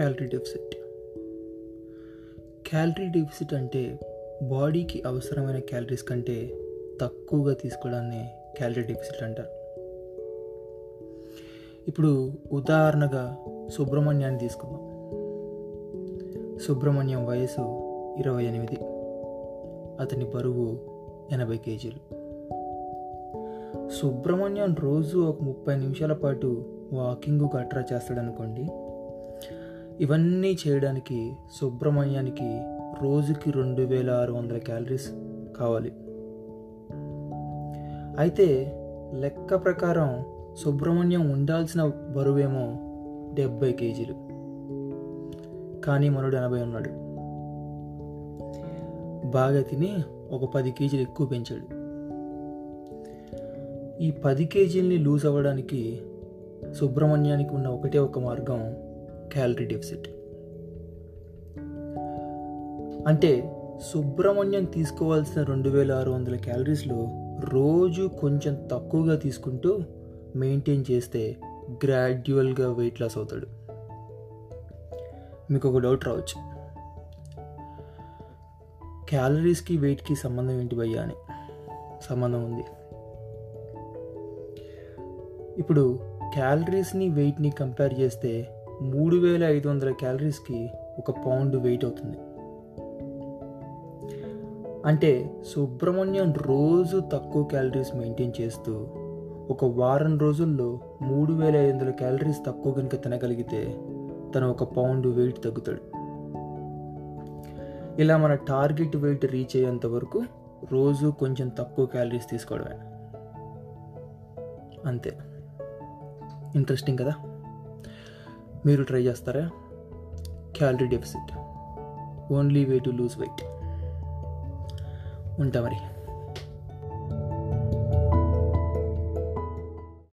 Calorie deficit. Calorie deficit అంటే బాడీకి అవసరమైన క్యాలరీస్ కంటే తక్కువగా తీసుకోవడాన్ని క్యాలరీ డెఫిసిట్ అంటారు. ఇప్పుడు ఉదాహరణగా సుబ్రహ్మణ్యాన్ని తీసుకుందాం. సుబ్రహ్మణ్యం వయసు ఇరవై ఎనిమిది. అతని బరువు ఎనభై కేజీలు. సుబ్రహ్మణ్యం రోజు ఒక ముప్పై నిమిషాల పాటు వాకింగ్ గట్రా చేస్తాడనుకోండి ఇవన్నీ చేయడానికి సుబ్రహ్మణ్యానికి రోజుకి రెండు వేల ఆరు వందల క్యాలరీస్ కావాలి. అయితే లెక్క ప్రకారం సుబ్రహ్మణ్యం ఉండాల్సిన బరువేమో డెబ్బై కేజీలు. కానీ మనడు ఎనభై ఉన్నాడు. బాగా తిని ఒక పది కేజీలు ఎక్కువ పెంచాడు. ఈ పది కేజీల్ని లూజ్ అవ్వడానికి సుబ్రహ్మణ్యానికి ఉన్న ఒకటే ఒక మార్గం క్యాలరీ డెఫిసిట్. అంటే సుబ్రహ్మణ్యం తీసుకోవాల్సిన రెండు వేల ఆరు వందల క్యాలరీస్లో రోజు కొంచెం తక్కువగా తీసుకుంటూ మెయింటైన్ చేస్తే గ్రాడ్యువల్గా వెయిట్ లాస్ అవుతాడు. మీకు ఒక డౌట్ రావచ్చు. క్యాలరీస్కి వెయిట్కి సంబంధం ఏంటి భయ్యా అని? సంబంధం ఉంది. ఇప్పుడు క్యాలరీస్ని వెయిట్ని కంపేర్ చేస్తే మూడు వేల ఐదు వందల క్యాలరీస్కి ఒక పౌండ్ వెయిట్ అవుతుంది. అంటే సుబ్రహ్మణ్యం రోజు తక్కువ క్యాలరీస్ మెయింటైన్ చేస్తూ ఒక వారం రోజుల్లో మూడు వేల ఐదు వందల క్యాలరీస్ తక్కువ కనుక తినగలిగితే తను ఒక పౌండ్ వెయిట్ తగ్గుతాడు. ఇలా మన టార్గెట్ వెయిట్ రీచ్ అయ్యేంత వరకు రోజు కొంచెం తక్కువ క్యాలరీస్ తీసుకోవడమే. అంతే. ఇంట్రెస్టింగ్ కదా? మీరు ట్రై చేస్తారా? Calorie deficit. Only way to lose weight. ఉంటా మరి.